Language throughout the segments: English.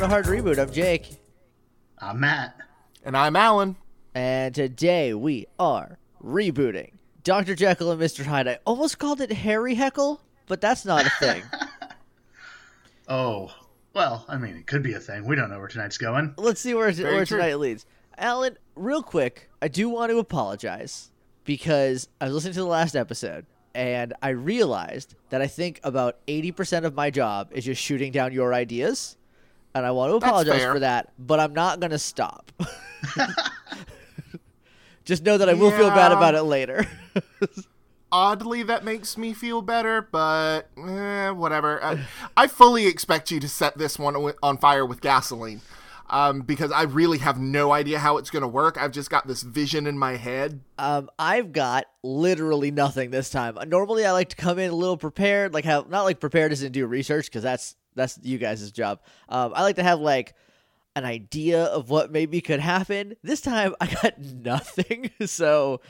to Hard Reboot. I'm Jake. I'm Matt. And I'm Alan. And today we are rebooting Dr. Jekyll and Mr. Hyde. I almost called it Harry Heckle, but that's not a thing. Oh, well, I mean, it could be a thing. We don't know where tonight's going. Let's see where, where true. tonight leads. Alan, real quick, I do want to apologize because I was listening to the last episode and I realized that I think about 80% of my job is just shooting down your ideas. And I want to apologize for that, but I'm not going to stop. just know that I will feel bad about it later. Oddly, that makes me feel better, but eh, whatever. I, I fully expect you to set this one on fire with gasoline. Um, because I really have no idea how it's going to work. I've just got this vision in my head. Um, I've got literally nothing this time. Normally, I like to come in a little prepared, like have not like prepared as in do research because that's that's you guys' job. Um, I like to have like an idea of what maybe could happen. This time, I got nothing. So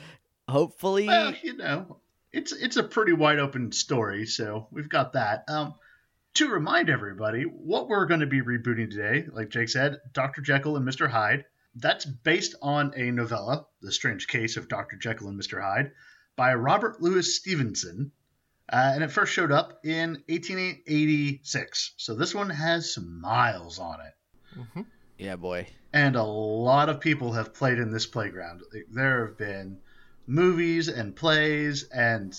hopefully, Well, you know, it's it's a pretty wide open story, so we've got that. Um, to remind everybody, what we're going to be rebooting today, like Jake said, Dr. Jekyll and Mr. Hyde. That's based on a novella, The Strange Case of Dr. Jekyll and Mr. Hyde, by Robert Louis Stevenson. Uh, and it first showed up in 1886. So this one has some miles on it. yeah, boy. and a lot of people have played in this playground. There have been movies and plays, and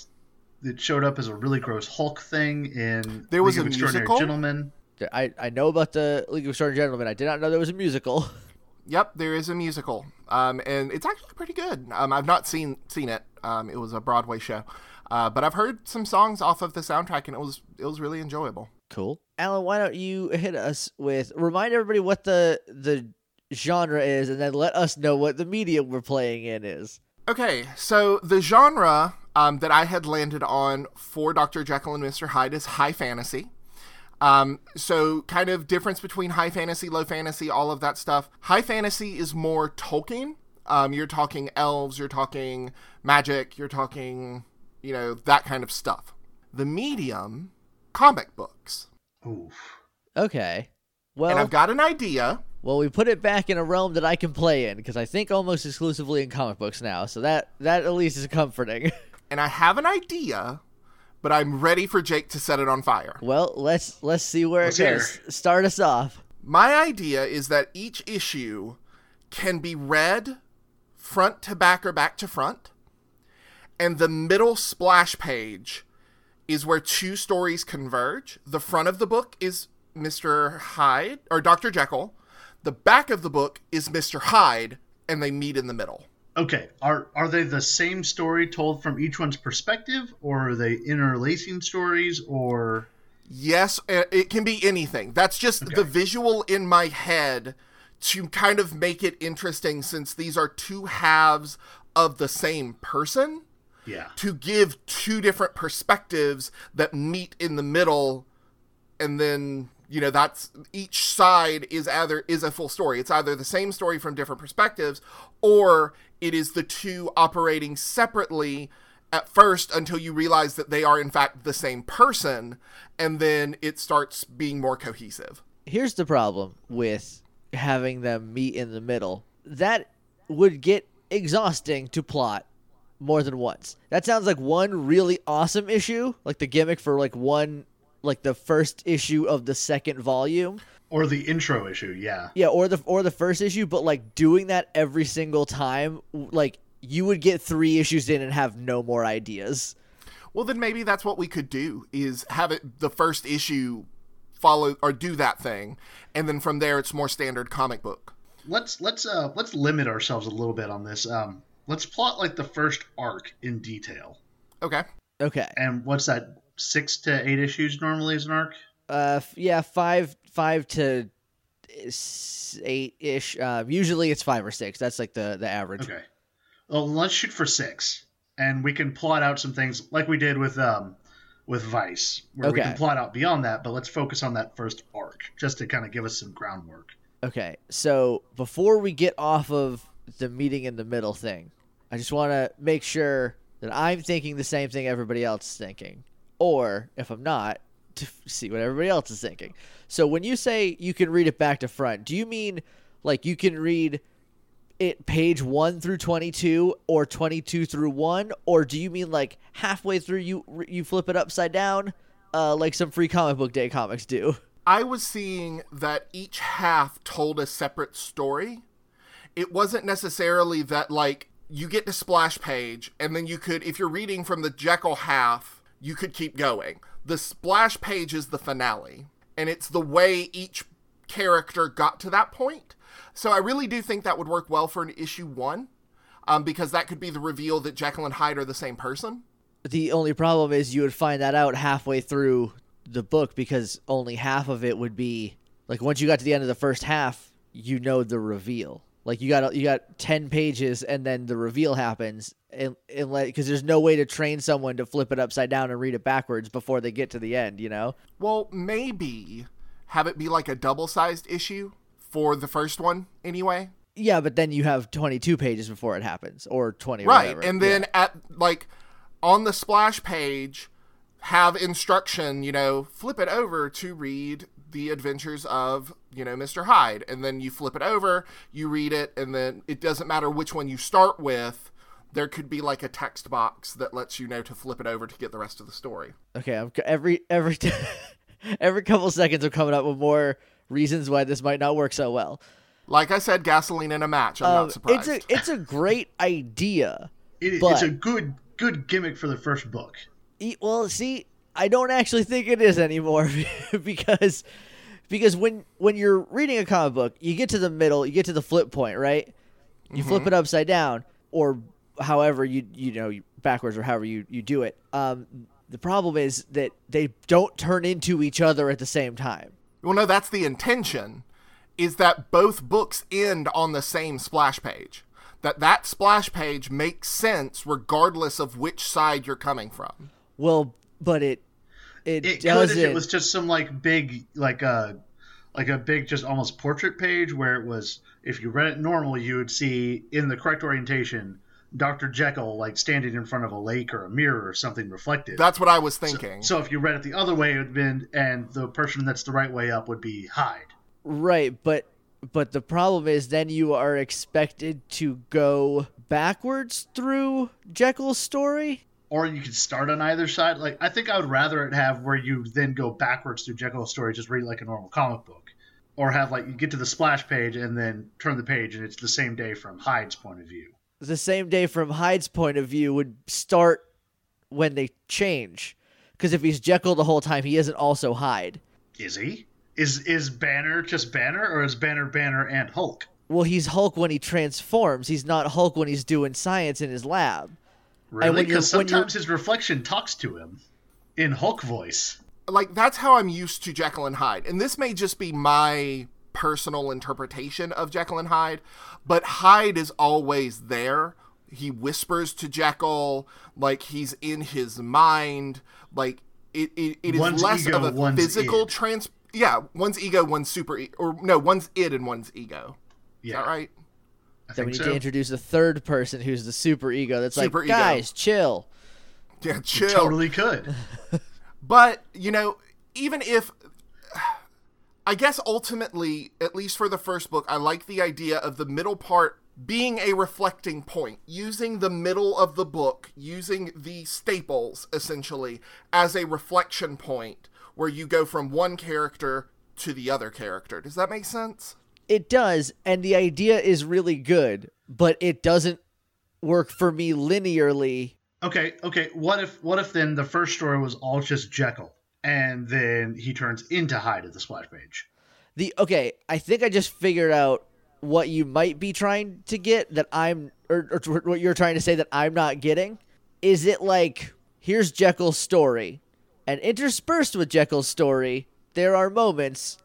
it showed up as a really gross Hulk thing in There was League a of Extraordinary musical? Gentlemen. I, I know about the League of Extraordinary Gentlemen. I did not know there was a musical. Yep, there is a musical, um, and it's actually pretty good. Um, I've not seen seen it. Um, it was a Broadway show, uh, but I've heard some songs off of the soundtrack, and it was it was really enjoyable. Cool. Alan, why don't you hit us with remind everybody what the the genre is, and then let us know what the medium we're playing in is. Okay, so the genre um, that I had landed on for Dr. Jekyll and Mr. Hyde is high fantasy. Um, so, kind of difference between high fantasy, low fantasy, all of that stuff. High fantasy is more Tolkien. Um, you're talking elves, you're talking magic, you're talking, you know, that kind of stuff. The medium, comic books. Oof. Okay. Well, and Well, I've got an idea. well, we put it back in a realm that I can play in because I think almost exclusively in comic books now. So that that at least is comforting. And I have an idea, but I'm ready for Jake to set it on fire. well, let's let's see where Let's it hear. goes. Start us off. My idea is that each issue can be read front to back or back to front, and the middle splash page is where two stories converge. The front of the book is Mr. Hyde or Dr. Jekyll. The back of the book is Mr. Hyde, and they meet in the middle. Okay, are are they the same story told from each one's perspective, or are they interlacing stories, or Yes, uh, it can be anything. That's just the visual in my head to kind of make it interesting since these are two halves of the same person. Yeah? to give two different perspectives that meet in the middle and then you know that's each side is either is a full story it's either the same story from different perspectives or it is the two operating separately at first until you realize that they are in fact the same person and then it starts being more cohesive Here's the problem with having them meet in the middle. That would get exhausting to plot more than once. That sounds like one really awesome issue, like the gimmick for like one like the first issue of the second volume. Or the intro issue? Yeah. Yeah, or the or the first issue, but like doing that every single time like you would get 3 issues in and have no more ideas. Well, then maybe that's what we could do is have it the first issue follow or do that thing, and then from there it's more standard comic book. Let's let's uh let's limit ourselves a little bit on this. Um, let's plot like the first arc in detail. Okay. Okay. And what's that? Six to eight issues normally is an arc. Uh, f- yeah, five, five to eight ish. Uh, usually it's five or six. That's like the the average. Okay. Well, let's shoot for six, and we can plot out some things like we did with um with Vice, where we can plot out beyond that. But let's focus on that first arc, just to kind of give us some groundwork. Okay, so before we get off of the meeting in the middle thing, I just want to make sure that I'm thinking the same thing everybody else is thinking. Or if I'm not, to see what everybody else is thinking. So when you say you can read it back to front, do you mean like you can read it page 1 through 22 or 22 through 1 or do you mean like halfway through you you flip it upside down uh, like some free comic book day comics do? I was seeing that each half told a separate story. It wasn't necessarily that like you get to splash page and then you could if you're reading from the Jekyll half, you could keep going. The splash page is the finale and it's the way each character got to that point. So I really do think that would work well for an issue 1. Um, because that could be the reveal that Jekyll and Hyde are the same person. The only problem is you would find that out halfway through the book because only half of it would be like once you got to the end of the first half, you know the reveal. Like you got you got 10 pages and then the reveal happens and, cuz there's no way to train someone to flip it upside down and read it backwards before they get to the end, you know? Well, maybe have it be like a double-sized issue for the first one anyway. Yeah, but then you have 22 pages before it happens or 20 or Right. whatever. And then at like on the splash page have instruction, you know, flip it over to read the adventures of, you know, Mr. Hyde. And then you flip it over, you read it, and then it doesn't matter which one you start with. There could be like a text box that lets you know to flip it over to get the rest of the story. Okay, I'm every every every couple seconds I'm coming up with more reasons why this might not work so well. Like I said, gasoline in a match. I'm Um, not surprised. it's a it's a great idea. It, But- it's a good good gimmick for the first book. Well, see, I don't actually think it is anymore because because when when you're reading a comic book, you get to the middle, you get to the flip point, right? You flip it upside down, or however you you know backwards, or however you you do it. Um, the problem is that they don't turn into each other at the same time. Well, no, that's the intention. Is that both books end on the same splash page? That that splash page makes sense regardless of which side you're coming from. Well, but it it, It doesn't. if it was just some like big like a like a big just almost portrait page where it was if you read it normal you would see in the correct orientation Dr. Jekyll like standing in front of a lake or a mirror or something reflective. That's what I was thinking. so if you read it the other way it would have been and the person that's the right way up would be Hyde. Right, but but the problem is then you are expected to go backwards through Jekyll's story. Or you could start on either side. Like I think I would rather it have where you then go backwards through Jekyll's story, just read like a normal comic book. Or have like you get to the splash page and then turn the page and it's the same day from Hyde's point of view. The same day from Hyde's point of view would start when they change. Because if he's Jekyll the whole time, he isn't also Hyde. Is he? Is is Banner just Banner, or is Banner Banner and Hulk? Well, he's Hulk when he transforms. He's not Hulk when he's doing science in his lab. Really? when Because sometimes his reflection talks to him in Hulk voice. like that's how I'm used to Jekyll and Hyde. And this may just be my personal interpretation of Jekyll and Hyde, but Hyde is always there. He whispers to Jekyll like he's in his mind. Like it, it, it is One's less ego, of a physical id. trans. Yeah, one's ego, one's super, e- or no, one's id and one's ego. Is Yeah, that right? I Then we need so. to introduce a third person who's the super ego. That's Super like, ego. guys, chill. Yeah, chill. Totally could. But, you know, even if. I guess ultimately, at least for the first book, I like the idea of the middle part being a reflecting point, using the middle of the book, using the staples, essentially, as a reflection point where you go from one character to the other character. Does that make sense? It does, and the idea is really good, but it doesn't work for me linearly. Okay, okay. What if what if then the first story was all just Jekyll, and then he turns into Hyde at the splash page? The okay, I think I just figured out what you might be trying to get that I'm, or, or what you're trying to say that I'm not getting. Is it like here's Jekyll's story, and interspersed with Jekyll's story, there are moments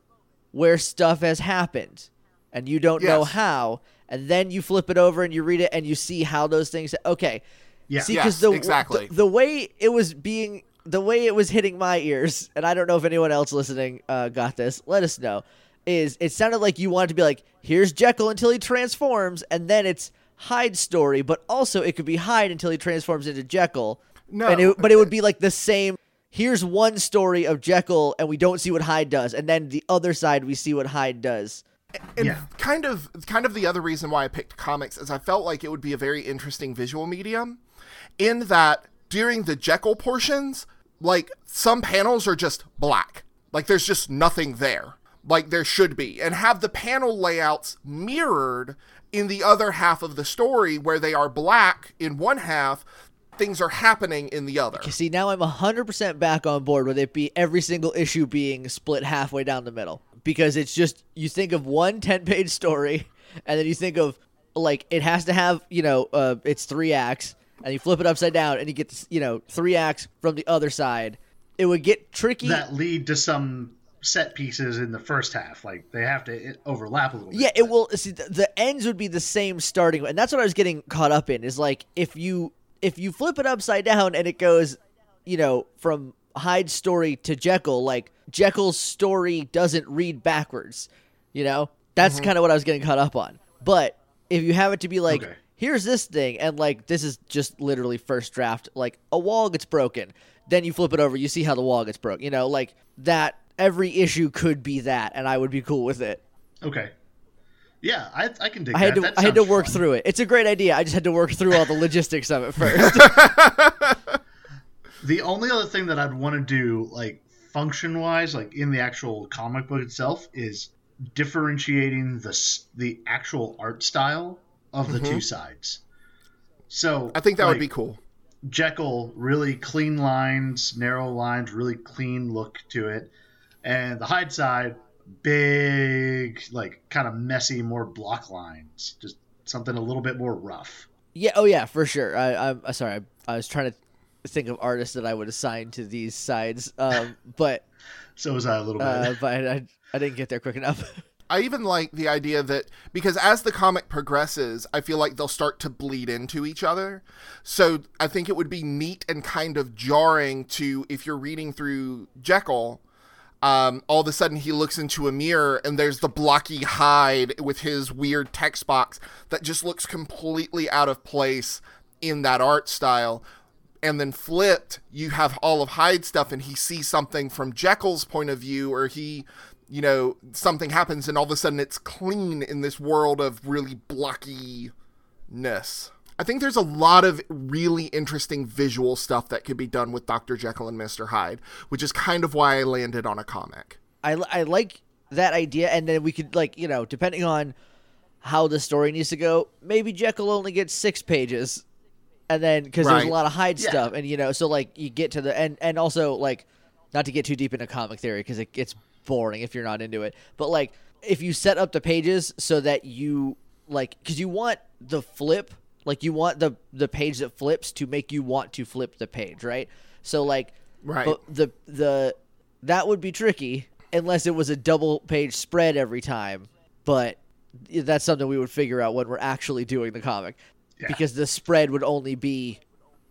where stuff has happened, and you don't know how, and then you flip it over and you read it and you see how those things. Okay, Yeah. See, Yes, because the, exactly. the the way it was being, the way it was hitting my ears, and I don't know if anyone else listening uh, got this. Let us know. Is it sounded like you wanted to be like, here's Jekyll until he transforms, and then it's Hyde's story, but also it could be Hyde until he transforms into Jekyll. No. and it, but it would be like the same. Here's one story of Jekyll and we don't see what Hyde does, and then the other side we see what Hyde does. And Yeah. kind of kind of the other reason why I picked comics is I felt like it would be a very interesting visual medium in that during the Jekyll portions, like some panels are just black. Like there's just nothing there. Like there should be. And have the panel layouts mirrored in the other half of the story where they are black in one half, things are happening in the other. You see, now I'm 100% back on board with it be every single issue being split halfway down the middle. Because it's just, you think of one 10 page story, and then you think of, like, it has to have, you know, uh, it's three acts, and you flip it upside down, and you get, you know, three acts from the other side. It would get tricky. that lead to some set pieces in the first half. Like they have to overlap a little bit. Yeah, it will. See, the, the ends would be the same starting, and that's what I was getting caught up in. Is like if you if you flip it upside down and it goes, you know, from Hyde's story to Jekyll, like Jekyll's story doesn't read backwards. You know, that's mm-hmm. kind of what I was getting caught up on. But if you have it to be like, Okay. here's this thing, and like this is just literally first draft, like a wall gets broken, then you flip it over, you see how the wall gets broke. You know, like that. Every issue could be that, and I would be cool with it. Okay. Yeah, I, I can dig I had that. to That I had to work fun. through it. It's a great idea. I just had to work through all the logistics of it first. The only other thing that I'd want to do, like function wise, like in the actual comic book itself, is differentiating the the actual art style of the two sides. So Mm-hmm. I think that would be cool. Jekyll, really clean lines, narrow lines, really clean look to it, and the Hyde side, big, like kind of messy, more block lines, just something a little bit more rough. yeah, oh yeah, for sure. I, I'm uh, sorry. I, I was trying to think of artists that I would assign to these sides, um, but So was I a little bit. uh, but I, I didn't get there quick enough. I even like the idea that because as the comic progresses, I feel like they'll start to bleed into each other. So I think it would be neat and kind of jarring to if you're reading through Jekyll, um, all of a sudden he looks into a mirror and there's the blocky Hyde with his weird text box that just looks completely out of place in that art style. And then flipped, you have all of Hyde's stuff, and he sees something from Jekyll's point of view, or he, you know, something happens, and all of a sudden it's clean in this world of really blockiness. I think there's a lot of really interesting visual stuff that could be done with Dr. Jekyll and Mr. Hyde, which is kind of why I landed on a comic. I, I like that idea, and then we could like you know depending on how the story needs to go, maybe Jekyll only gets six pages, and then because there's a lot of Hyde Yeah. stuff, and you know, so like you get to the and and also like not to get too deep into comic theory because it gets boring if you're not into it, but like if you set up the pages so that you like because you want the flip like you want the the page that flips to make you want to flip the page right so like Right. but the the that would be tricky unless it was a double page spread every time but that's something we would figure out when we're actually doing the comic Yeah. because the spread would only be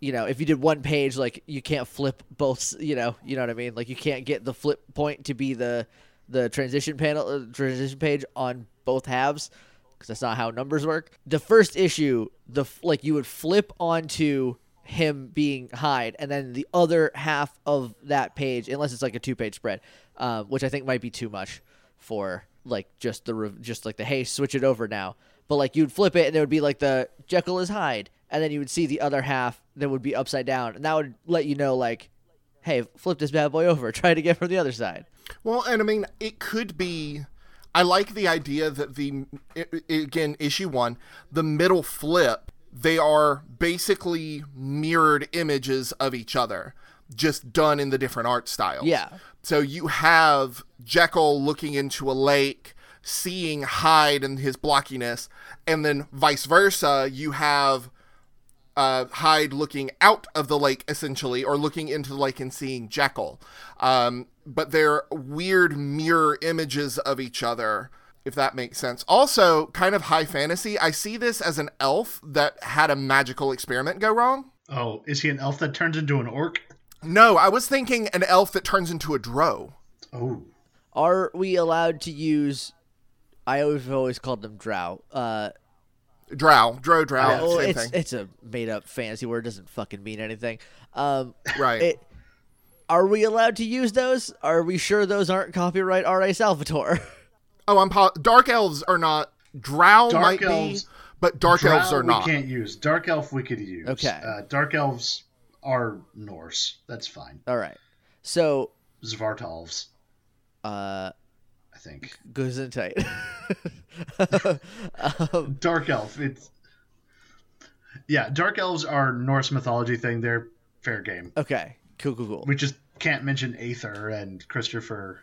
you know if you did one page like you can't flip both you know you know what i mean like you can't get the flip point to be the the transition panel uh, transition page on both halves because that's not how numbers work the first issue the like you would flip onto him being Hyde, and then the other half of that page, unless it's like a two page spread, um, which I think might be too much for like just the just like the hey switch it over now. But like you'd flip it, and it would be like the Jekyll is Hyde, and then you would see the other half that would be upside down, and that would let you know like, hey, flip this bad boy over, try it again from the other side. Well, and I mean, it could be. I like the idea that the again issue one, the middle flip, they are basically mirrored images of each other, just done in the different art styles. Yeah. So you have Jekyll looking into a lake, seeing Hyde and his blockiness, and then vice versa, you have uh, Hyde looking out of the lake, essentially, or looking into the lake and seeing Jekyll. Um, but they're weird mirror images of each other, if that makes sense. Also, kind of high fantasy. I see this as an elf that had a magical experiment go wrong. oh, is he an elf that turns into an orc? No, I was thinking an elf that turns into a drow. Oh, Are we allowed to use? I always always called them drow. Uh, Drow, drow, drow, Yeah, oh, same it's thing. it's a made up fantasy word. Doesn't fucking mean anything. Um, right. it are we allowed to use those? Are we sure those aren't copyright R.A. Salvatore? Oh, I'm po- dark elves are not. Drow Dark might elves- be, but dark Drow elves are we not. We can't use. Dark elf we could use. Okay. Uh, dark elves are Norse. That's fine. All right. So, Svartalves, uh, I think. Gesundheit. um, Dark elf. It's yeah. Dark elves are Norse mythology thing. They're fair game. okay. Cool, cool, cool. We just can't mention Aether and Christopher.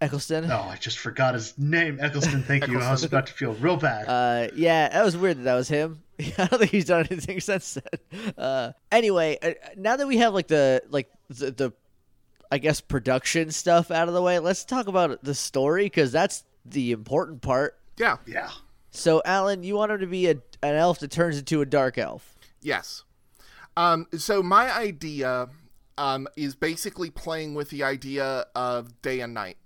Eccleston. Oh, I just forgot his name. Eccleston. Thank you. I was about to feel real bad. Uh, yeah, that was weird that that was him. I don't think he's done anything since then. Uh, anyway, uh, now that we have like the like the, the I guess production stuff out of the way, let's talk about the story because that's the important part. Yeah. yeah. So, Alan, you want him to be a, an elf that turns into a dark elf. Yes. Um, so my idea um, is basically playing with the idea of day and night.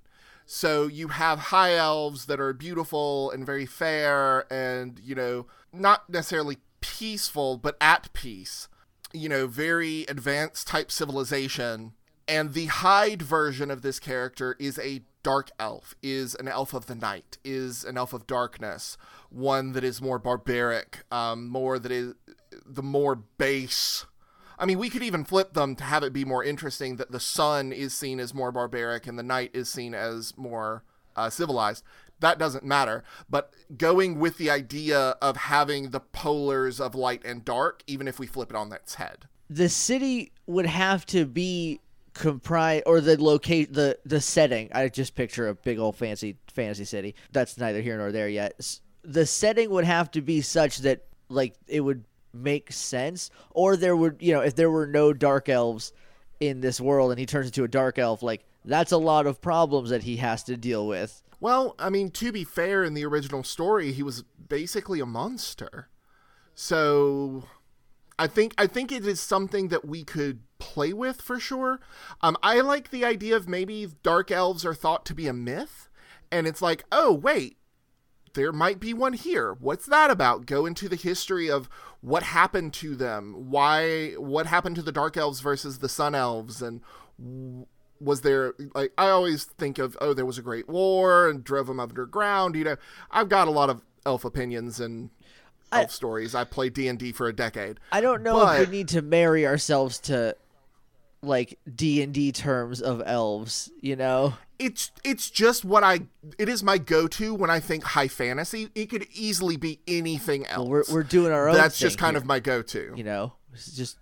So you have high elves that are beautiful and very fair, and you know, not necessarily peaceful, but at peace. You know, very advanced type civilization. And the Hyde version of this character is a dark elf, is an elf of the night, is an elf of darkness, one that is more barbaric, um, more that is the more base. I mean, we could even flip them to have it be more interesting that the sun is seen as more barbaric and the night is seen as more uh, civilized. That doesn't matter. But going with the idea of having the polars of light and dark, even if we flip it on its head. The city would have to be comprised, or the locate the the setting. I just picture a big old fancy fantasy city. That's neither here nor there yet. The setting would have to be such that like it would make sense, or there would you know if there were no dark elves in this world and he turns into a dark elf, like that's a lot of problems that he has to deal with. Well, I mean, to be fair, in the original story, he was basically a monster. So I think I think it is something that we could play with for sure. Um, I like the idea of maybe dark elves are thought to be a myth, and it's like, oh wait, there might be one here. What's that about? Go into the history of what happened to them, why, what happened to the dark elves versus the sun elves, and was there like I always think of oh there was a great war and drove them underground. You know, I've got a lot of elf opinions and elf stories. I played D and D for a decade. I don't know But- if we need to marry ourselves to like D and D terms of elves. You know. it's it's just what I it is my go to when I think high fantasy. It could easily be anything else. We're we're doing our own. That's just kind here, of my go to. you know. It's just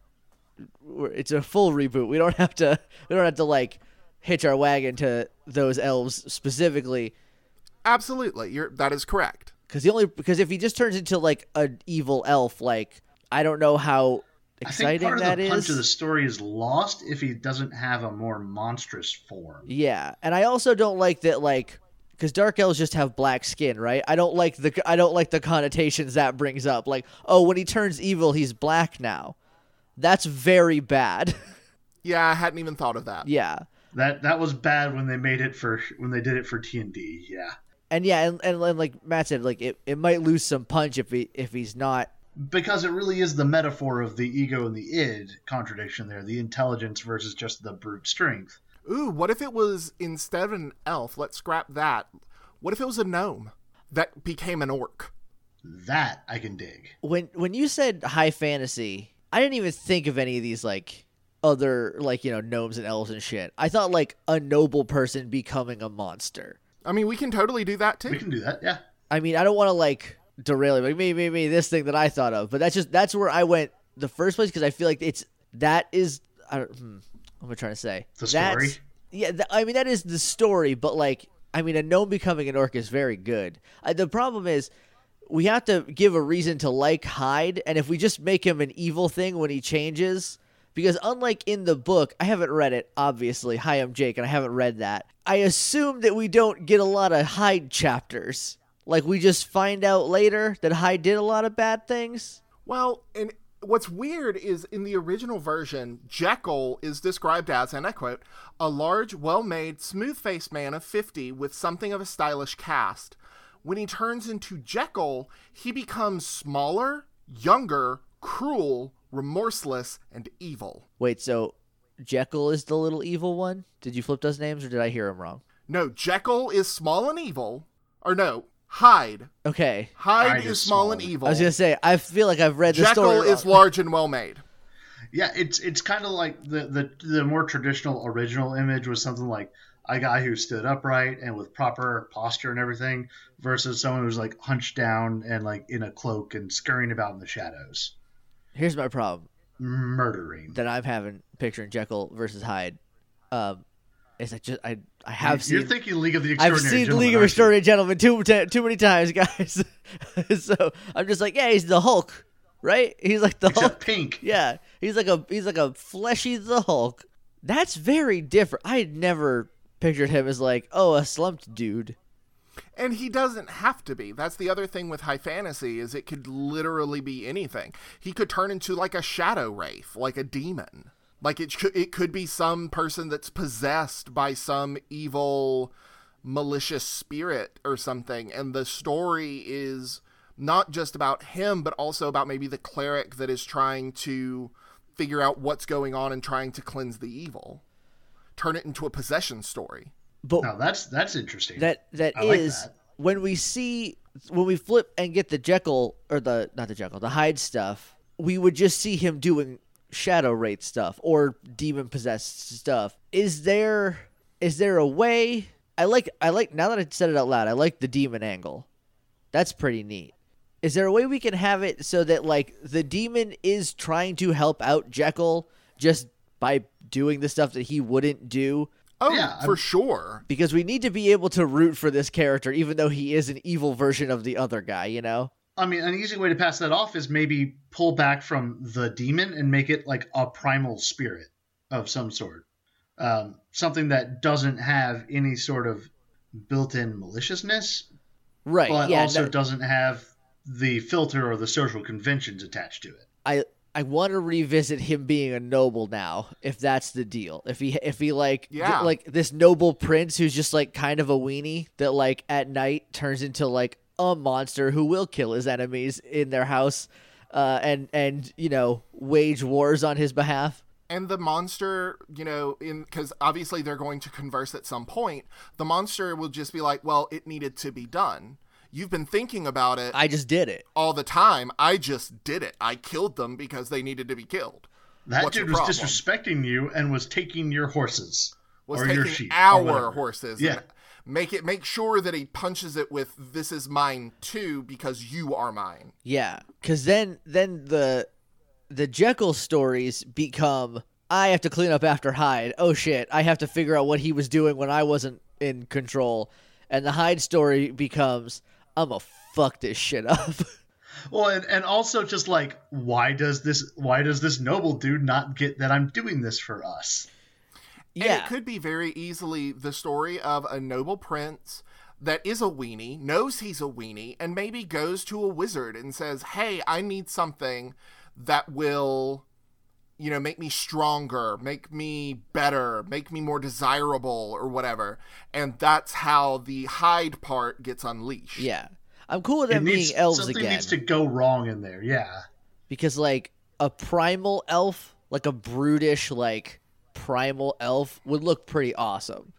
it's a full reboot. We don't have to. We don't have to like hitch our wagon to those elves specifically. Absolutely, you're that is correct. Because the only because if he just turns into like an evil elf, like I don't know how I think exciting part of the is. punch of the story is lost if he doesn't have a more monstrous form. Yeah, and I also don't like that like because dark elves just have black skin, right? I don't like the I don't like the connotations that brings up. Like, oh, when he turns evil, he's black now. That's very bad. Yeah, I hadn't even thought of that. yeah, That that was bad when they made it for when they did it for D and D. Yeah, and yeah, and, and, and like Matt said, like it, it might lose some punch if he if he's not. because it really is the metaphor of the ego and the id contradiction there, the intelligence versus just the brute strength. Ooh, what if it was instead of an elf? Let's scrap that. What if it was a gnome that became an orc? That I can dig. When when you said high fantasy, I didn't even think of any of these like other like you know gnomes and elves and shit. I thought like a noble person becoming a monster. I mean, we can totally do that too. We can do that. Yeah. I mean, I don't want to like derail it, like maybe, maybe, maybe this thing that I thought of, but that's just that's where I went the first place because I feel like it's that is I don't hmm, what am I trying to say? The That's- story? Yeah, th- I mean that is the story, but like I mean a gnome becoming an orc is very good. Uh, the problem is we have to give a reason to like Hyde, and if we just make him an evil thing when he changes. Because unlike in the book, I haven't read it, obviously. Hi, I'm Jake, and I haven't read that. I assume that we don't get a lot of Hyde chapters. Like, we just find out later that Hyde did a lot of bad things. Well, and what's weird is in the original version, Jekyll is described as, and I quote, a large, well made, smooth faced man of 50 with something of a stylish cast. When he turns into Jekyll, he becomes smaller, younger, cruel, remorseless, and evil. Wait, so Jekyll is the little evil one. Did you flip those names, or did I hear him wrong? No, Jekyll is small and evil. Or no, Hyde. Okay, Hyde, Hyde is, is small, small. and evil. I was gonna say I feel like I've read the Jekyll story. is large and well made. Yeah, it's it's kind of like the, the the more traditional original image was something like a guy who stood upright and with proper posture and everything, versus someone who's like hunched down and like in a cloak and scurrying about in the shadows, Here's my problem murdering. that I'm having picturing Jekyll versus Hyde. Um, is I just I I have seen. You're seen thinking League of the Extraordinary. Gentlemen. I've seen League of? Extraordinary Gentlemen too too too many times, guys. so I'm just like, yeah, he's the Hulk, right? He's like the Except Hulk. pink. Yeah, he's like a he's like a fleshy the Hulk. That's very different. I had never pictured him as like, oh, a slumped dude. And he doesn't have to be. That's the other thing with high fantasy is it could literally be anything. He could turn into like a shadow wraith, like a demon. Like it could it could be some person that's possessed by some evil malicious spirit or something and the story is not just about him but also about maybe the cleric that is trying to figure out what's going on and trying to cleanse the evil. Turn it into a possession story. But Now that's that's interesting. that that I like that. when we see when we flip and get the Jekyll or the not the Jekyll the Hyde stuff, we would just see him doing shadow wraith stuff or demon possessed stuff. Is there is there a way? I like I like now that I said it out loud. I like the demon angle. That's pretty neat. Is there a way we can have it so that like the demon is trying to help out Jekyll just by doing the stuff that he wouldn't do? Oh, Yeah, for I'm- sure. because we need to be able to root for this character even though he is an evil version of the other guy you know I mean, an easy way to pass that off is maybe pull back from the demon and make it like a primal spirit of some sort. Um, something that doesn't have any sort of built in maliciousness, right but yeah also no, doesn't have the filter or the social conventions attached to it. i i want to revisit him being a noble now if that's the deal. If he if he like Yeah. like this noble prince who's just like kind of a weenie that like at night turns into like a monster who will kill his enemies in their house uh and and you know wage wars on his behalf. And the monster you know in because obviously they're going to converse at some point the monster will just be like well it needed to be done you've been thinking about it i just did it. all the time. I just did it. I killed them because they needed to be killed. That What's dude was disrespecting you and was taking your horses was or taking your sheep, our horses Yeah. make it make sure that he punches it with this is mine too because you are mine. Yeah, because then then the the Jekyll stories become I have to clean up after Hyde. Oh shit, I have to figure out what he was doing when I wasn't in control. And the Hyde story becomes I'm gonna fuck this shit up. Well, and, and also just like why does this why does this noble dude not get that I'm doing this for us? And yeah, it could be very easily the story of a noble prince that is a weenie, knows he's a weenie, and maybe goes to a wizard and says, Hey, I need something that will, you know, make me stronger, make me better, make me more desirable, or whatever. And that's how the Hyde part gets unleashed. yeah. I'm cool with It them needs, being elves again. something again needs to go wrong in there. Yeah. because like a primal elf, like a brutish like primal elf, would look pretty awesome.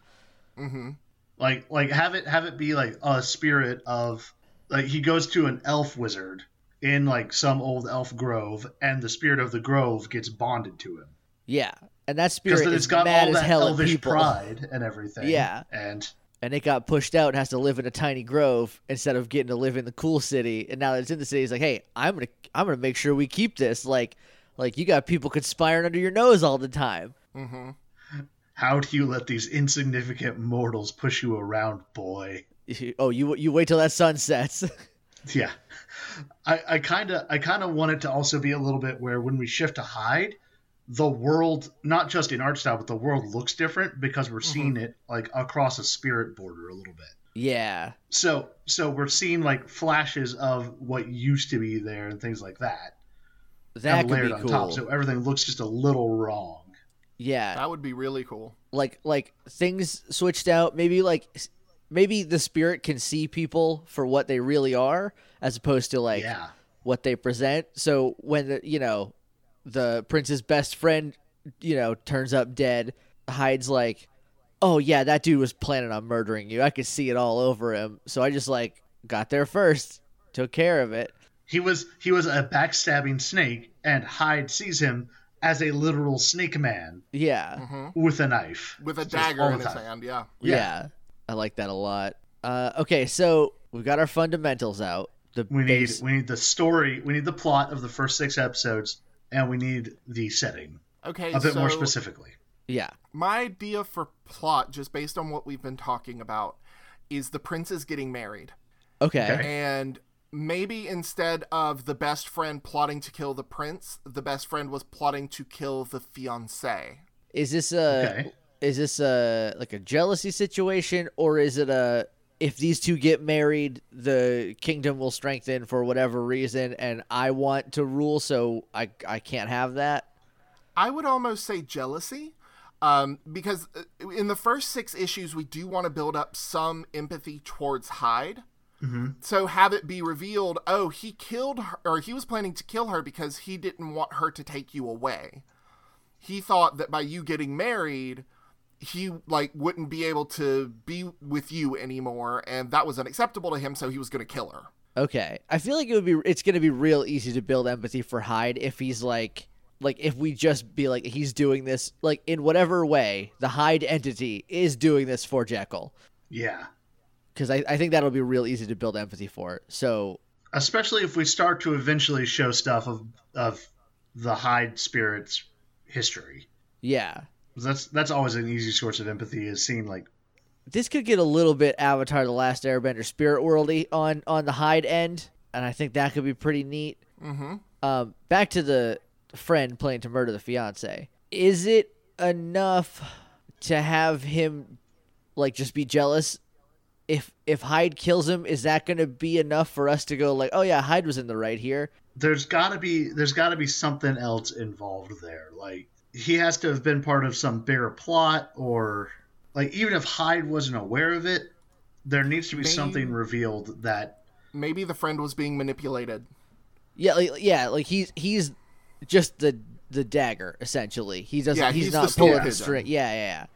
Mm-hmm. Like like have it have it be like a spirit of like he goes to an elf wizard in like some old elf grove and the spirit of the grove gets bonded to him. Yeah, and that Because spirit then is it's got mad all as that hell at elvish people. pride and everything. Yeah. And and it got pushed out and has to live in a tiny grove instead of getting to live in the cool city. And now that it's in the city, it's like, hey, I'm gonna I'm gonna make sure we keep this. Like like you got people conspiring under your nose all the time. Mm-hmm. how do you let these insignificant mortals push you around, boy? Oh, you you wait till that sun sets. Yeah. I I kind of I kind of want it to also be a little bit where when we shift to Hyde, the world not just in art style but the world looks different because we're mm-hmm. seeing it like across a spirit border a little bit. yeah. So so we're seeing like flashes of what used to be there and things like that. That kind of could layered be on cool. top, so everything looks just a little wrong. yeah. That would be really cool. like like things switched out maybe like s- maybe the spirit can see people for what they really are as opposed to like yeah. what they present so when the you know the prince's best friend you know, turns up dead, Hyde's like, "Oh yeah, that dude was planning on murdering you. I could see it all over him." So I just like got there first, took care of it. He was he was a backstabbing snake, and Hyde sees him as a literal snake man Yeah. Mm-hmm. with a knife, with a dagger all in his time. hand. Yeah. yeah, Yeah. I like that a lot. Uh, okay, so we've got our fundamentals out. The We need we need the story, we need the plot of the first six episodes, and we need the setting Okay. a bit so more specifically. yeah, my idea for plot, just based on what we've been talking about, is the princes getting married. okay, Okay. And maybe instead of the best friend plotting to kill the prince, the best friend was plotting to kill the fiance. Is this a Okay. Is this a like a jealousy situation or is it a if these two get married, the kingdom will strengthen for whatever reason, and I want to rule, so I I can't have that. I would almost say jealousy. Um, because uh, in the first six issues, we do want to build up some empathy towards Hyde. So have it be revealed, oh, he killed her, or he was planning to kill her because he didn't want her to take you away. He thought that by you getting married, he like wouldn't be able to be with you anymore, and that was unacceptable to him. So he was going to kill her. Okay, I feel like it would be it's gonna be real easy to build empathy for Hyde if he's like like if we just be like he's doing this like in whatever way the Hyde entity is doing this for Jekyll Yeah. because I, I think that'll be real easy to build empathy for. So Especially if we start to eventually show stuff of of the Hyde spirit's history. yeah, 'Cause That's that's always an easy source of empathy is seeing like this could get a little bit Avatar: The Last Airbender spirit worldy on on the Hyde end, and I think that could be pretty neat. Mm-hmm. Um, back to the friend playing to murder the fiance. Is it enough to have him like just be jealous? If if Hyde kills him, is that going to be enough for us to go like, oh yeah, Hyde was in the right here? there's got to be there's got to be something else involved there. Like he has to have been part of some bigger plot, or like even if Hyde wasn't aware of it, there needs to be Maybe- something revealed that Maybe the friend was being manipulated. Yeah, like, yeah, like he's he's just the the dagger essentially. He doesn't. Yeah, he's, he's not the pulling pigeon. the string. Yeah, yeah, yeah.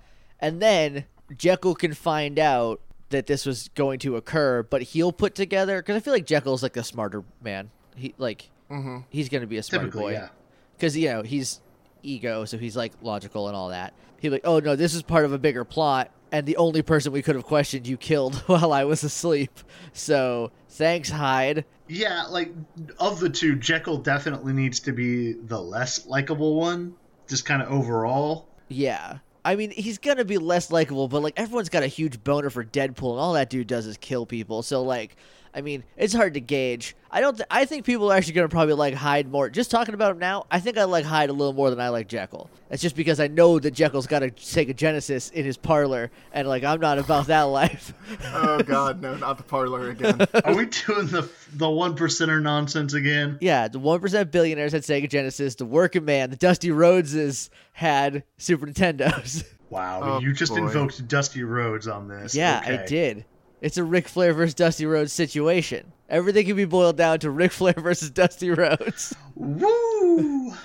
And then Jekyll can find out that this was going to occur, but he'll put together because I feel like Jekyll's like a smarter man. He like Mm-hmm. he's gonna be a smart typically, boy yeah. because you know he's ego, so he's like logical and all that. He's like, oh no, this is part of a bigger plot, and the only person we could have questioned you killed while I was asleep. So thanks, Hyde. Yeah, like of the two, Jekyll definitely needs to be the less likable one, just kind of overall. Yeah. I mean, he's gonna be less likable, but like everyone's got a huge boner for Deadpool, and all that dude does is kill people. So like, I mean, it's hard to gauge. I don't. Th- I think people are actually gonna probably like Hyde more. Just talking about him now, I think I like Hyde a little more than I like Jekyll. It's just because I know that Jekyll's got a Sega Genesis in his parlor, and like I'm not about that life. Oh God, no, not the parlor again. Are we doing the the one percenter nonsense again? yeah, the one percent billionaires had Sega Genesis. The working man, the Dusty Rhodeses had Super Nintendos. Wow, Oh, you just boy. invoked Dusty Rhodes on this. Yeah, I did. It's a Ric Flair versus Dusty Rhodes situation. Everything can be boiled down to Ric Flair versus Dusty Rhodes. Woo!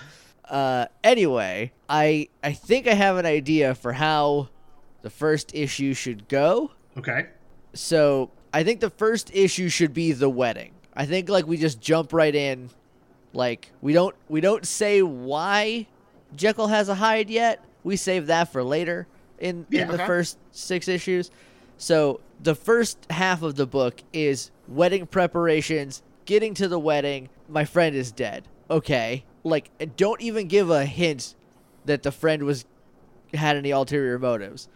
Uh, anyway, I I think I have an idea for how the first issue should go. Okay. So I think the first issue should be the wedding. I think like we just jump right in, like we don't we don't say why Jekyll has a Hyde yet. We save that for later in Yeah, in the okay. first six issues. So the first half of the book is wedding preparations, getting to the wedding. My friend is dead. Okay, like don't even give a hint that the friend was had any ulterior motives.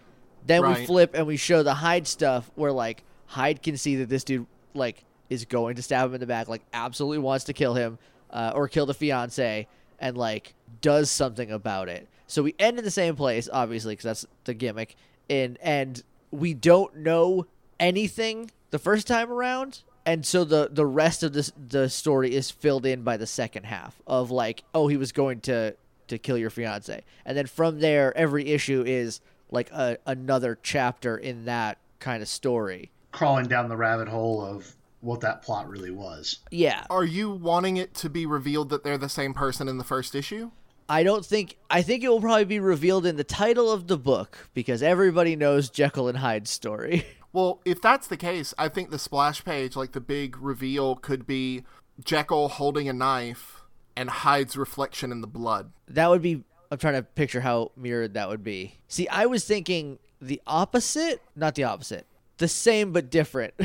Then we flip and we show the Hyde stuff where like Hyde can see that this dude like is going to stab him in the back, like absolutely wants to kill him uh, or kill the fiance, and like does something about it. So we end in the same place, obviously, because that's the gimmick. And and we don't know anything the first time around, and so the the rest of this the story is filled in by the second half of like, oh, he was going to to kill your fiance, and then from there, every issue is like a, another chapter in that kind of story. Crawling down the rabbit hole of what that plot really was. Yeah. Are you wanting it to be revealed that they're the same person in the first issue? I don't think I think it will probably be revealed in the title of the book because everybody knows Jekyll and Hyde's story. Well, if that's the case, I think the splash page, like the big reveal, could be Jekyll holding a knife and Hyde's reflection in the blood. That would be. I'm trying to picture how mirrored that would be. See, I was thinking the opposite, not the opposite, the same but different.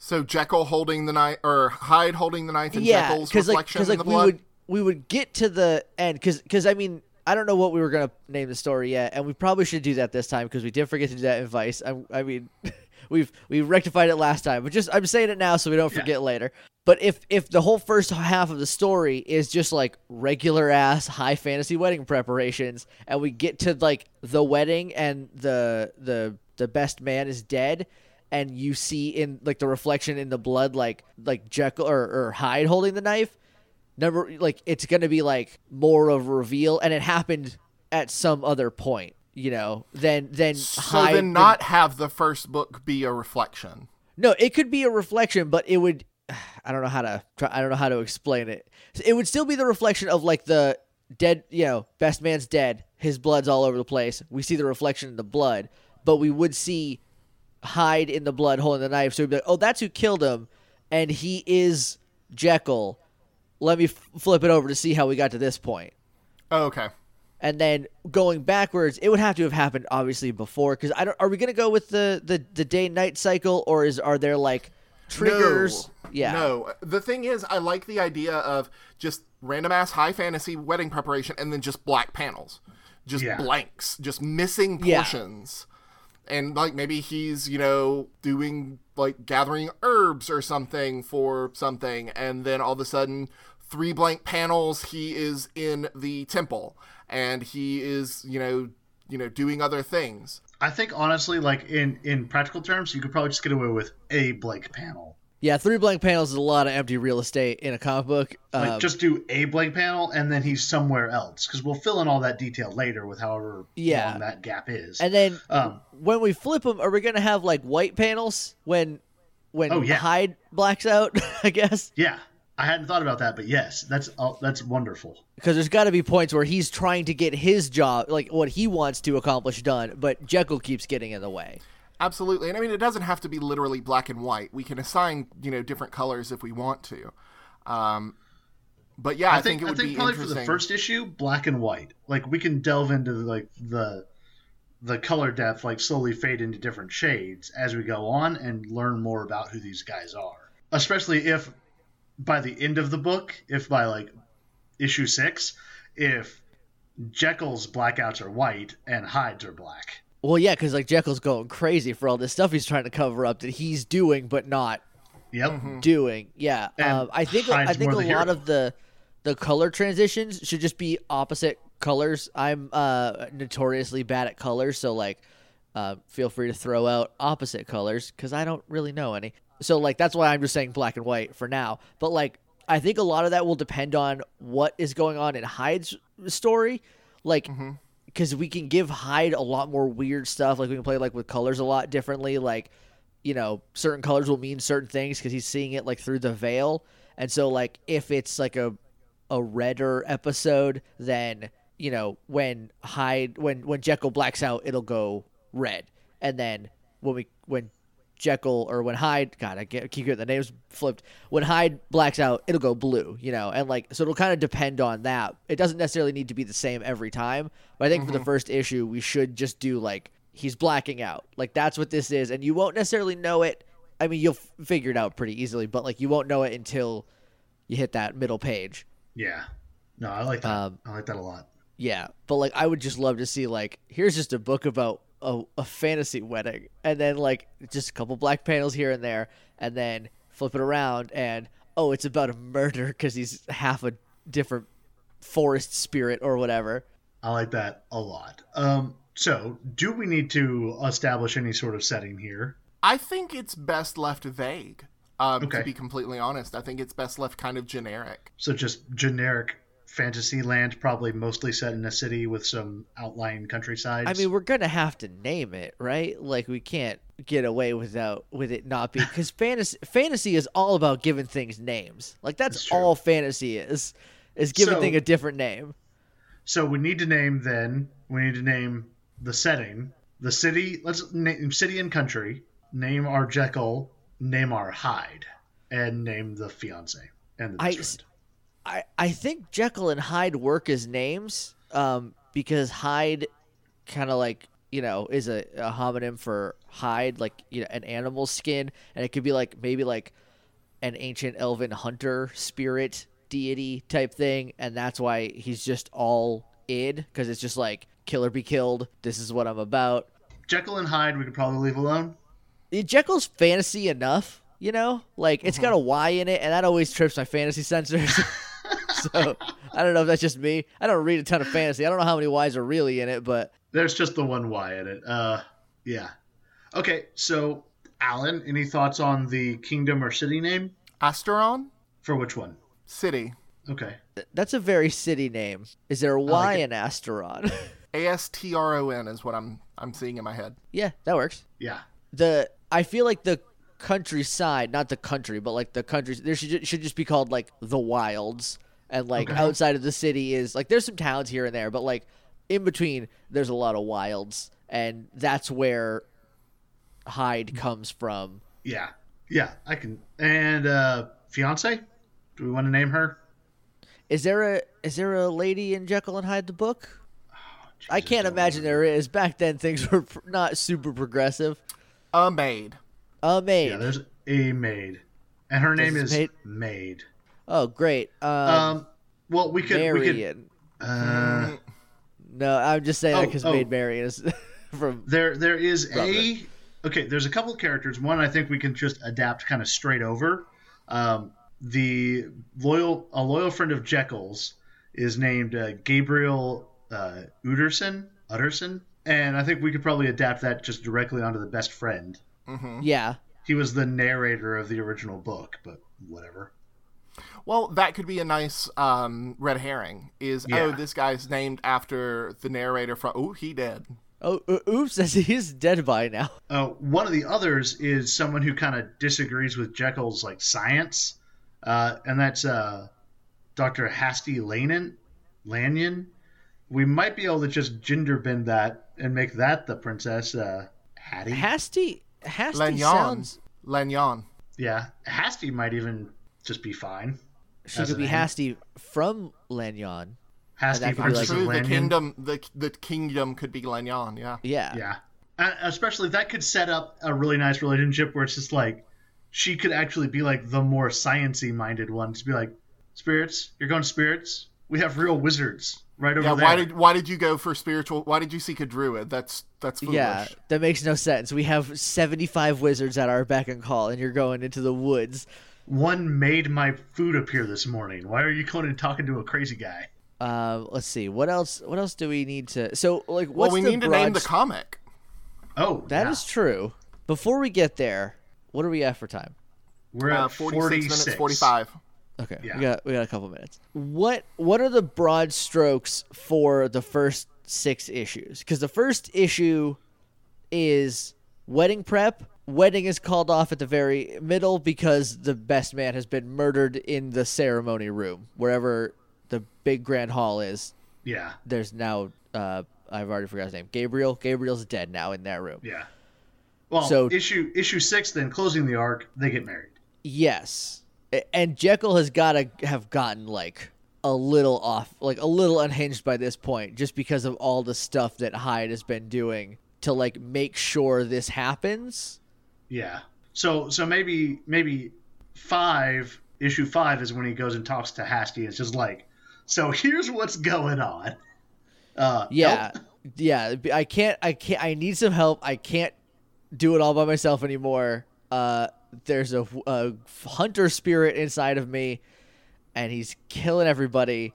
So Jekyll holding the knife, or Hyde holding the knife, and yeah, Jekyll's like reflection because in like the we would we would get to the end because because I mean I don't know what we were gonna name the story yet, and we probably should do that this time because we did forget to do that in Vice. I, I mean, we've we rectified it last time, but just I'm saying it now so we don't Yeah. forget later. But if if the whole first half of the story is just like regular ass high fantasy wedding preparations, and we get to like the wedding and the the the best man is dead. And you see in like the reflection in the blood, like like Jekyll or, or Hyde holding the knife, number like it's gonna be like more of a reveal and it happened at some other point you know then then so then not have the first book be a reflection. no it could be a reflection but it would i don't know how to try i don't know how to explain it. It would still be the reflection of like the dead you know best man's dead his blood's all over the place. We see the reflection in the blood but we would see Hyde in the blood holding the knife. So we'd be like oh that's who killed him and he is jekyll. Let me f- flip it over to see how we got to this point. Oh, okay. And then going backwards, it would have to have happened obviously before. Because I don't. Are we gonna go with the the the day night cycle, or is are there like triggers? No. Yeah. No. The thing is, I like the idea of just random ass high fantasy wedding preparation and then just black panels, just Yeah. blanks, just missing Yeah. portions. And like maybe he's, you know, doing like gathering herbs or something for something, and then all of a sudden, three blank panels, he is in the temple and he is, you know, you know, doing other things. I think honestly, like in in practical terms, you could probably just get away with a blank panel. Yeah. Three blank panels is a lot of empty real estate in a comic book. Like Um, just do a blank panel and then he's somewhere else because we'll fill in all that detail later with however Yeah. long that gap is. and then um, when we flip them, are we gonna have like white panels when when Oh, yeah. Hyde blacks out? I guess yeah, I hadn't thought about that, but yes, that's uh, that's wonderful. because there's got to be points where he's trying to get his job, like what he wants to accomplish, done, but Jekyll keeps getting in the way. Absolutely. And I mean, it doesn't have to be literally black and white. We can assign, you know, different colors if we want to. Um, but yeah, I, think, it would I think be probably for the first issue, black and white. Like we can delve into like the the color depth, like slowly fade into different shades as we go on and learn more about who these guys are. Especially if by the end of the book, if by like issue six, if Jekyll's blackouts are white and Hyde's are black. Well, yeah, because like Jekyll's going crazy for all this stuff he's trying to cover up that he's doing but not Yep. doing. Yeah, um, I think I think a lot hero. of the the color transitions should just be opposite colors. I'm uh, notoriously bad at colors, so like, uh, feel free to throw out opposite colors because I don't really know any. So like that's why I'm just saying black and white for now. But like, I think a lot of that will depend on what is going on in Hyde's story. Like, mm-hmm. because we can give Hyde a lot more weird stuff. Like we can play like with colors a lot differently. Like, you know, certain colors will mean certain things because he's seeing it like through the veil. And so like if it's like a a redder episode, then you know when Hyde when when Jekyll blacks out, it'll go red. And then when we when Jekyll or when Hyde, God, I get, keep getting the names flipped. When Hyde blacks out, it'll go blue, you know, and like so it'll kind of depend on that. It doesn't necessarily need to be the same every time, but I think for the first issue, we should just do like he's blacking out, like that's what this is, and you won't necessarily know it. I mean, you'll f- figure it out pretty easily, but like you won't know it until you hit that middle page. Yeah. No, I like that. Um, I like that a lot. Yeah, but like I would just love to see like here's just a book about a, a fantasy wedding, and then like just a couple black panels here and there, and then flip it around, and oh, it's about a murder because he's half a different forest spirit or whatever. I like that a lot. Um, so, do we need to establish any sort of setting here? I think it's best left vague. Um, Okay. To be completely honest, I think it's best left kind of generic. So, just generic fantasy land, probably mostly set in a city with some outlying countryside. I mean, we're gonna have to name it, right? Like we can't get away without with it not being because fantasy fantasy is all about giving things names. Like that's That's all fantasy is is giving So- thing a different name. So we need to name then. We need to name the setting, the city. Let's name city and country. Name our Jekyll. Name our Hyde, and name the fiance and the I best friend. I I think Jekyll and Hyde work as names, um, because Hyde kind of like you know is a, a homonym for hide, like you know an animal skin, and it could be like maybe like an ancient elven hunter spirit deity type thing, and that's why he's just all id because it's just like kill or be killed. This is what I'm about. Jekyll and Hyde we could probably leave alone. Yeah, Jekyll's fantasy enough, you know? Like it's got a Y in it and that always trips my fantasy sensors. so I don't know if that's just me. I don't read a ton of fantasy. I don't know how many Y's are really in it, but There's just the one Y in it. Uh, yeah. Okay, so Alan, any thoughts on the kingdom or city name Asteron for which one? City. Okay. that's a very city name. Is there a Y like in Asteron? A S T R O N is what I'm I'm seeing in my head. yeah, that works. Yeah. The I feel like the countryside, not the country, but like the country there should should just be called like the wilds and like Okay. outside of the city is like there's some towns here and there, but like in between there's a lot of wilds and that's where Hyde comes from. Yeah. Yeah, I can. And uh fiance? Do we want to name her? Is there a is there a lady in Jekyll and Hyde the book? I Jesus, can't don't imagine there is. Back then things were pr- not super progressive. A maid. A maid. Yeah, there's a maid. And her name This is is Maid. Oh, great. Um, Um well, we could we could Marion. uh No, I'm just saying that Oh, because oh. Maid Marian is from. There, there is a. Okay, there's a couple of characters. One I think we can just adapt kind of straight over. Um, the loyal, a loyal friend of Jekyll's is named uh, Gabriel uh, Uderson. Utterson, and I think we could probably adapt that just directly onto the best friend. hmm Yeah, He was the narrator of the original book, but whatever. Well, that could be a nice um, red herring. Is oh, this guy's named after the narrator from? Oh, he dead. Oh, o- oops! He's dead by now. Uh, one of the others is someone who kind of disagrees with Jekyll's like science, uh, and that's uh, Dr. Hasty Lanyon. Lanyon. We might be able to just gender bend that and make that the princess uh, Hattie. Hasty, Hasty Lanyon. sounds. Lanyon. yeah, Hasty might even just be fine. She As could be name. Hasty from Lanyon. Hasty that could be like- of True. The kingdom. The the kingdom could be Lanyon. Yeah. Yeah. Yeah, uh, especially that could set up a really nice relationship where it's just like she could actually be like the more sciency minded one to be like, spirits, you're going spirits. We have real wizards right over Yeah. there. Why did why did you go for spiritual? Why did you seek a druid? That's that's foolish. Yeah, that makes no sense. We have 75 wizards at our beck and call, and you're going into the woods. One made my food appear this morning? Why are you going and talking to a crazy guy? Uh, let's see. What else? What else do we need to? So, like, Well, what's we the need to broad name the comic. Oh, That is yeah. true. Before we get there, what are we at for time? we're at Uh, 46, minutes 45. Okay, Yeah. we got we got a couple minutes. What what are the broad strokes for the first six issues? Because the first issue is wedding prep. Wedding is called off at the very middle because the best man has been murdered in the ceremony room, wherever the big grand hall is. Yeah, There's now uh, I've already forgot his name. Gabriel. Gabriel's dead now in that room. yeah. Well, So- issue issue six, then closing the arc, they get married. Yes. And Jekyll has got to have gotten like a little off, like a little unhinged by this point, just because of all the stuff that Hyde has been doing to like make sure this happens. Yeah. So so maybe maybe five issue five is when he goes and talks to Hasty. It's just like, so here's what's going on. Uh, Yeah. help. Yeah. I can't, I can't, I need some help. I can't do it all by myself anymore. Uh, there's a, a hunter spirit inside of me and he's killing everybody.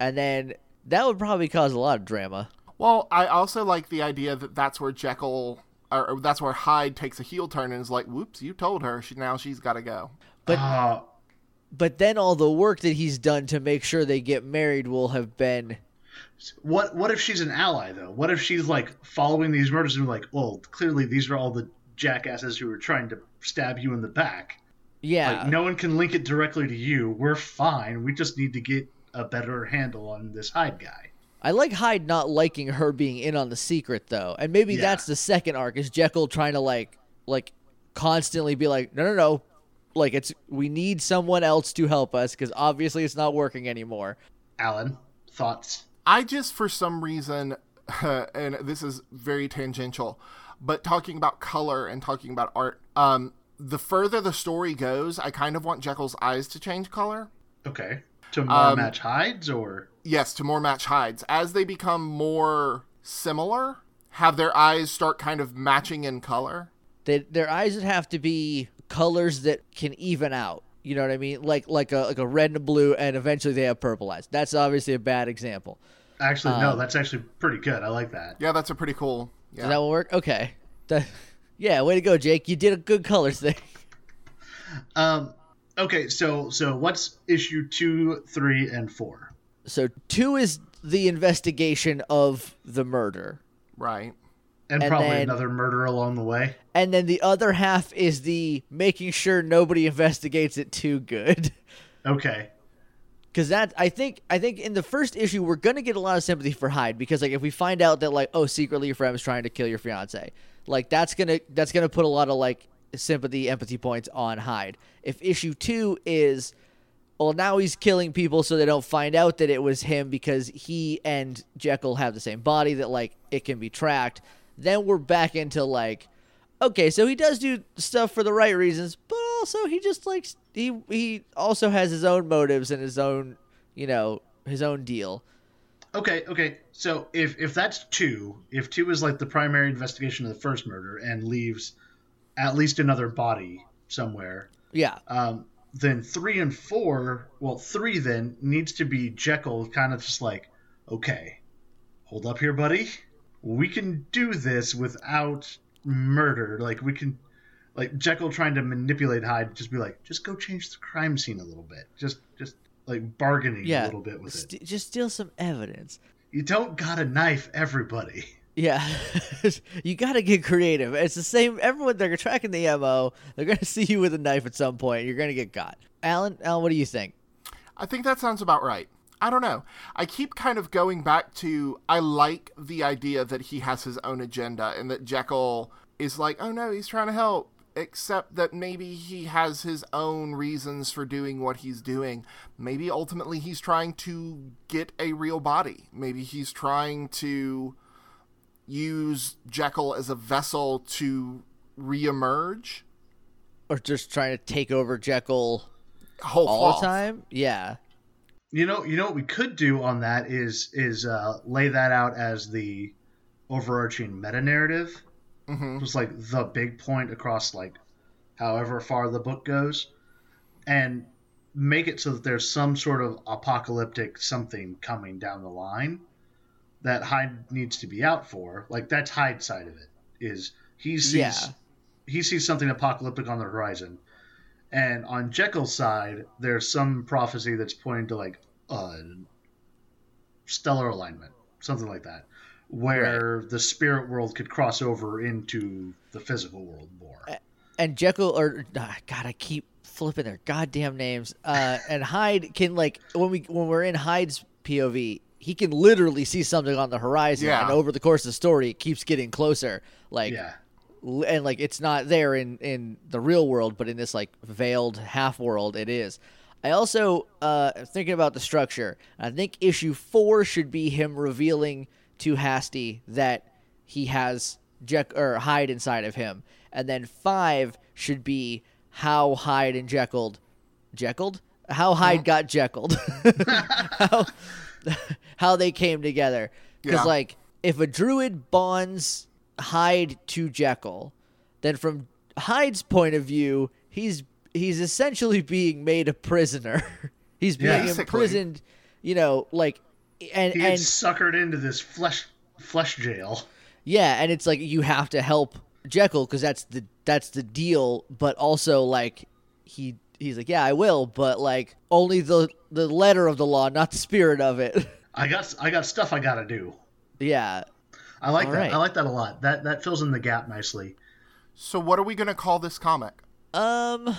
And then that would probably cause a lot of drama. Well, I also like the idea that that's where Jekyll, or, or that's where Hyde takes a heel turn and is like, "Whoops, you told her. She now she's got to go." But Uh, but then all the work that he's done to make sure they get married will have been what what if she's an ally though? What if she's like following these murders and like, well, clearly these are all the jackasses who are trying to stab you in the back. yeah Like no one can link it directly to you. We're fine. We just need to get a better handle on this Hyde guy. I like Hyde not liking her being in on the secret though, and maybe Yeah. that's the second arc is Jekyll trying to like like constantly be like, no, no, no, like it's we need someone else to help us because obviously it's not working anymore. Alan, thoughts? I just, for some reason, and this is very tangential, but talking about color and talking about art, um, the further the story goes, I kind of want Jekyll's eyes to change color. Okay. To more Um, match Hyde's or Yes, to more match Hyde's. As they become more similar, have their eyes start kind of matching in color. They, their eyes would have to be colors that can even out. You know what I mean? Like like a like a red and a blue, and eventually they have purple eyes. That's obviously a bad example. actually no, Um, that's actually pretty good. I like that. Yeah, that's a pretty cool. Does Yeah. that will work? Okay. That- yeah, way to go, Jake. You did a good colors thing. Um okay, so so what's issue 2, 3 and 4? So two is the investigation of the murder. right. And, And probably then- another murder along the way. And then the other half is the making sure nobody investigates it too good. Okay. Cause that I think I think in the first issue we're gonna get a lot of sympathy for Hyde because like if we find out that like oh secretly your friend was trying to kill your fiance like that's gonna that's gonna put a lot of like sympathy empathy points on Hyde. If issue two is well now he's killing people so they don't find out that it was him because he and Jekyll have the same body that like it can be tracked. Then we're back into like okay, so he does do stuff for the right reasons, but also he just likes he he also has his own motives and his own you know his own deal. Okay, okay. So if if that's 2, if 2 is like the primary investigation of the first murder and leaves at least another body somewhere, Yeah, um, then three and four, well, three then needs to be Jekyll, kind of just like, okay, hold up here, buddy. We can do this without murder. Like we can, like Jekyll trying to manipulate Hyde, just be like, just go change the crime scene a little bit, just just like bargaining yeah. a little bit with it. St- just steal some evidence. You don't gotta knife everybody. Yeah, you got to get creative. It's the same. Everyone they're tracking the mo. They're gonna see you with a knife at some point. You're gonna get caught. Alan, Alan, what do you think? I think that sounds about right. I don't know. I keep kind of going back to I like the idea that he has his own agenda and that Jekyll is like, oh no, he's trying to help. Except that maybe he has his own reasons for doing what he's doing. Maybe ultimately he's trying to get a real body. Maybe he's trying to use Jekyll as a vessel to reemerge Or just trying to take over Jekyll whole all cloth. the time? Yeah, You know, you know what we could do on that is is uh, lay that out as the overarching meta narrative, Mhm. just like the big point across like however far the book goes, and make it so that there's some sort of apocalyptic something coming down the line that Hyde needs to be out for. Like that's Hyde's side of it is he sees Yeah. he sees something apocalyptic on the horizon. And on Jekyll's side, there's some prophecy that's pointing to like uh, stellar alignment, something like that, where the spirit world could cross over into the physical world more. and Jekyll or ah, God, I keep flipping their goddamn names. Uh, and Hyde can like when we when we're in Hyde's POV, he can literally see something on the horizon, Yeah. and over the course of the story, it keeps getting closer. Like, Yeah, and like it's not there in in the real world, but in this like veiled half world, it is. I also uh thinking about the structure. I think issue four should be him revealing to Hasty that he has Jekyll or Hyde inside of him, and then five should be how Hyde and Jekyll, Jekyll, how Hyde got Jekylled, how how they came together. Because Yeah. like if a druid bonds Hyde to Jekyll, then from Hyde's point of view, he's he's essentially being made a prisoner. he's being Yeah. Imprisoned, you know, like and he and suckered into this flesh flesh jail. yeah, and it's like you have to help Jekyll because that's the that's the deal. But also like he he's like, yeah, I will, but like only the the letter of the law, not the spirit of it. I got I got stuff I gotta do. yeah, I like All that. right. I like that a lot. That that fills in the gap nicely. So what are we going to call this comic? um,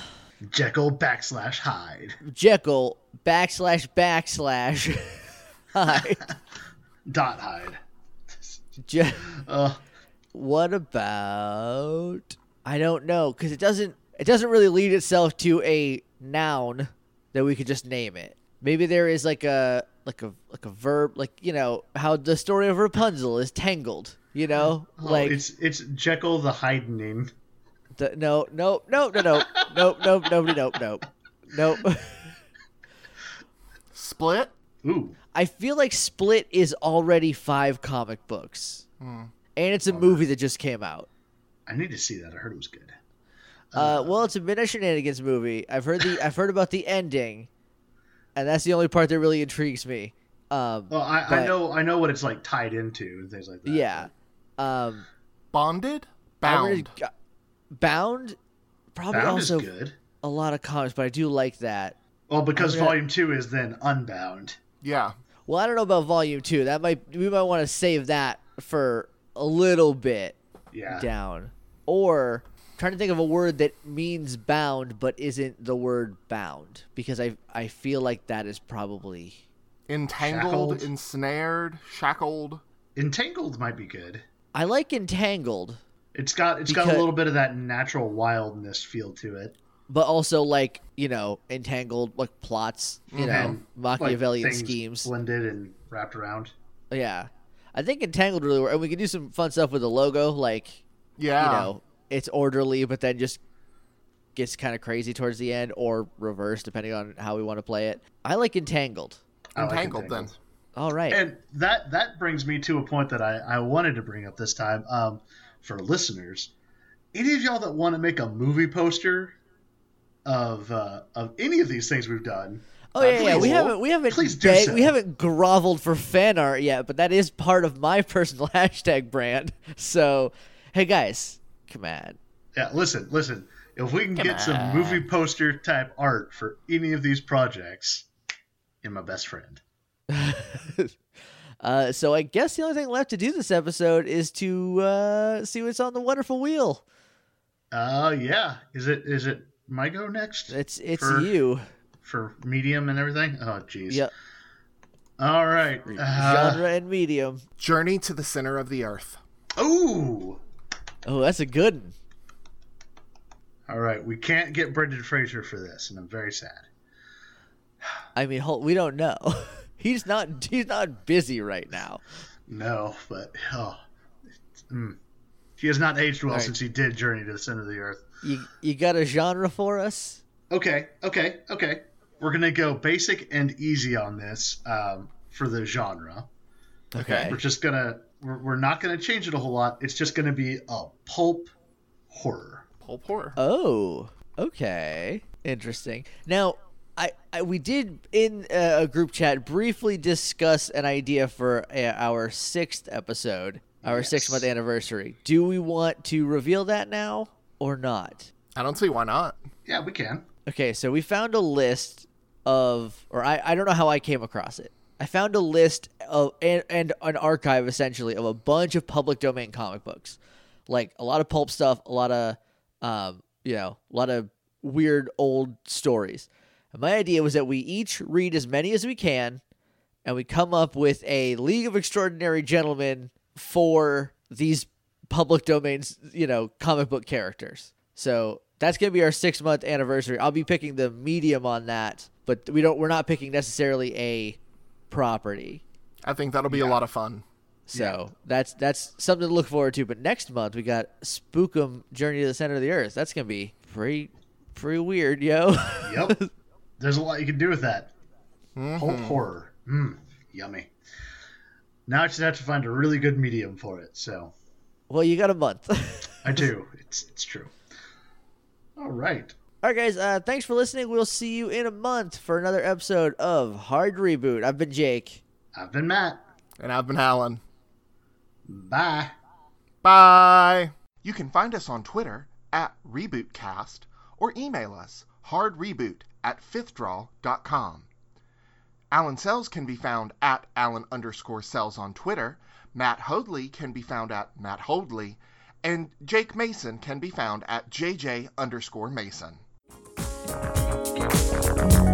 Jekyll backslash Hyde. Jekyll backslash backslash. Hyde. Dot Hyde. Je- Uh, what about? I don't know because it doesn't. It doesn't really lead itself to a noun that we could just name it. Maybe there is like a like a like a verb, like you know how the story of Rapunzel is tangled. You know, oh, like it's it's Jekyll the Heidening. the, no, no, no, no, no, no, no, nobody, nope, nope, nope. Split. Ooh, I feel like Split is already five comic books, hmm. and it's a movie that just came out. I need to see that. I heard it was good. Uh, well, it's a Midnight Shenanigans movie. I've heard the I've heard about the ending, and that's the only part that really intrigues me. Um, Well, I, I know I know what it's like tied into and things like that. yeah, um, Bonded. I'm Bound. uh, Bound, probably Bound also is good. a lot of comics, but I do like that. Well, because I'm Volume Two is then Unbound. Yeah. Well, I don't know about Volume Two. That might we might want to save that for a little bit Yeah. down, or trying to think of a word that means bound but isn't the word bound because I I feel like that is probably Entangled, Shackled. ensnared, shackled. Entangled might be good. I like entangled, It's got it's got a little bit of that natural wildness feel to it. but also like you know entangled like plots, you mhm. know And, like, Machiavellian things schemes. blended and wrapped around. Yeah, I think entangled really works, and we can do some fun stuff with the logo, like Yeah. you know it's orderly, but then just gets kind of crazy towards the end, or reverse depending on how we want to play it. I like entangled. I like Entangled, then. All right. And that that brings me to a point that I, I wanted to bring up this time um, for listeners. Any of y'all that want to make a movie poster of uh, of any of these things we've done? Oh uh, yeah, yeah. We haven't we haven't please do begged- so. we haven't groveled for fan art yet, but that is part of my personal hashtag brand. So, hey guys, come on. Yeah, listen, listen. If we can Come get some movie poster type art for any of these projects, you're my best friend. uh, so I guess the only thing left to do this episode is to uh, see what's on the wonderful wheel. Uh, yeah. Is it is it my go next It's it's For- you. for medium and everything? Oh, jeez. Yep. All right. Uh, Genre and medium. Journey to the center of the earth. ooh. Oh, that's a good one. All right. We can't get Brendan Fraser for this, and I'm very sad. I mean, we don't know. he's not he's not busy right now. No, but oh, mm. he has not aged well right. since he did Journey to the Center of the Earth. You you got a genre for us? Okay, okay, okay. We're gonna go basic and easy on this um, for the genre. Okay. We're just gonna we're, we're not gonna change it a whole lot. It's just gonna be a pulp horror. Pulp horror. Oh, okay, interesting. Now, I, I we did in uh, a group chat briefly discuss an idea for uh, our sixth episode, our Yes. six month anniversary. Do we want to reveal that now or not? I don't see why not. Yeah, we can. Okay, so we found a list of, or I, I don't know how I came across it. I found a list of and, and an archive essentially of a bunch of public domain comic books, like a lot of pulp stuff, a lot of, um, you know, a lot of weird old stories. And my idea was that we each read as many as we can, and we come up with a League of Extraordinary Gentlemen for these public domains, you know, comic book characters. So that's gonna be our six month anniversary. I'll be picking the medium on that, but we don't. We're not picking necessarily a property. I think that'll be a lot of fun. So that's that's something to look forward to. But next month we got Spookum Journey to the Center of the Earth. That's gonna be pretty pretty weird, yo. Yep. There's a lot you can do with that. Pulp horror. Mm, yummy. Now I just have to find a really good medium for it. So well, you got a month. I do. It's it's true. All right. All right, guys. Uh, thanks for listening. We'll see you in a month for another episode of Hard Reboot. I've been Jake. I've been Matt. And I've been Alan. Bye. Bye. You can find us on Twitter at RebootCast or email us hardreboot at fifthdraw.com. Alan Sells can be found at Alan underscore Sells on Twitter. Matt Hoadley can be found at Matt Hoadley. And Jake Mason can be found at JJ underscore Mason. Música